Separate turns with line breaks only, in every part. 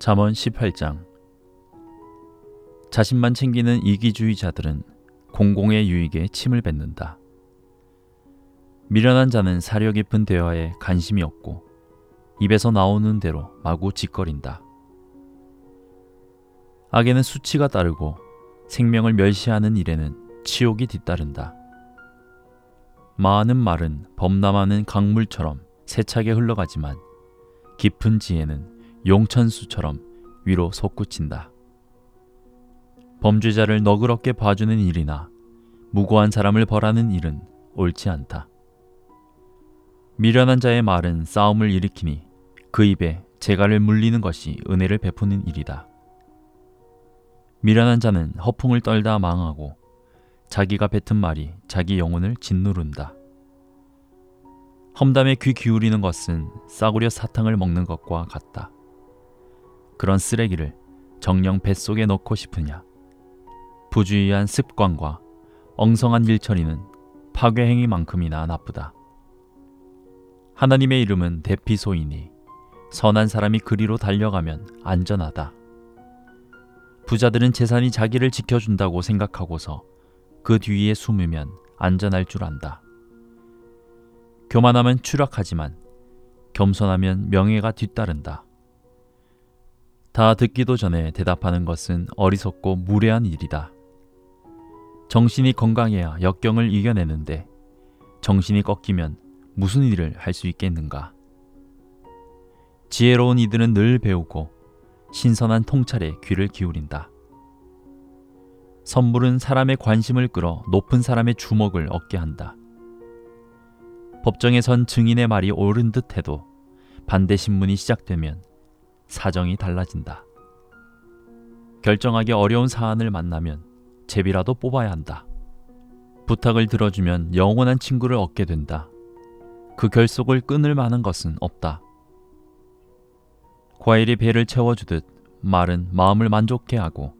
잠언 18장 자신만 챙기는 이기주의자들은 공공의 유익에 침을 뱉는다. 미련한 자는 사려 깊은 대화에 관심이 없고 입에서 나오는 대로 마구 짓거린다. 악에는 수치가 따르고 생명을 멸시하는 일에는 치욕이 뒤따른다. 많은 말은 범람하는 강물처럼 세차게 흘러가지만 깊은 지혜는 용천수처럼 위로 솟구친다. 범죄자를 너그럽게 봐주는 일이나 무고한 사람을 벌하는 일은 옳지 않다. 미련한 자의 말은 싸움을 일으키니 그 입에 재갈을 물리는 것이 은혜를 베푸는 일이다. 미련한 자는 허풍을 떨다 망하고 자기가 뱉은 말이 자기 영혼을 짓누른다. 험담에 귀 기울이는 것은 싸구려 사탕을 먹는 것과 같다. 그런 쓰레기를 정령 뱃속에 넣고 싶으냐? 부주의한 습관과 엉성한 일처리는 파괴 행위만큼이나 나쁘다. 하나님의 이름은 대피소이니 선한 사람이 그리로 달려가면 안전하다. 부자들은 재산이 자기를 지켜준다고 생각하고서 그 뒤에 숨으면 안전할 줄 안다. 교만하면 추락하지만 겸손하면 명예가 뒤따른다. 다 듣기도 전에 대답하는 것은 어리석고 무례한 일이다. 정신이 건강해야 역경을 이겨내는데 정신이 꺾이면 무슨 일을 할 수 있겠는가? 지혜로운 이들은 늘 배우고 신선한 통찰에 귀를 기울인다. 선물은 사람의 관심을 끌어 높은 사람의 주목을 얻게 한다. 법정에 선 증인의 말이 옳은 듯 해도 반대 신문이 시작되면 사정이 달라진다. 결정하기 어려운 사안을 만나면 제비라도 뽑아야 한다. 부탁을 들어주면 영원한 친구를 얻게 된다. 그 결속을 끊을 만한 것은 없다. 과일이 배를 채워주듯 말은 마음을 만족해 하고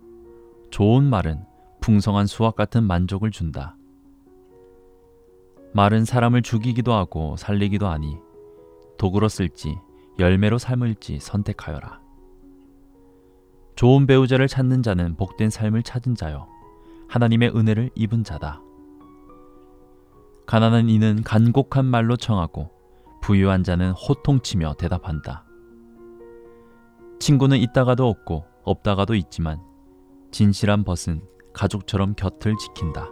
좋은 말은 풍성한 수확 같은 만족을 준다. 말은 사람을 죽이기도 하고 살리기도 하니 도구로 쓸지 열매로 삶을지 선택하여라. 좋은 배우자를 찾는 자는 복된 삶을 찾은 자요. 하나님의 은혜를 입은 자다. 가난한 이는 간곡한 말로 청하고 부유한 자는 호통치며 대답한다. 친구는 있다가도 없고 없다가도 있지만 진실한 벗은 가족처럼 곁을 지킨다.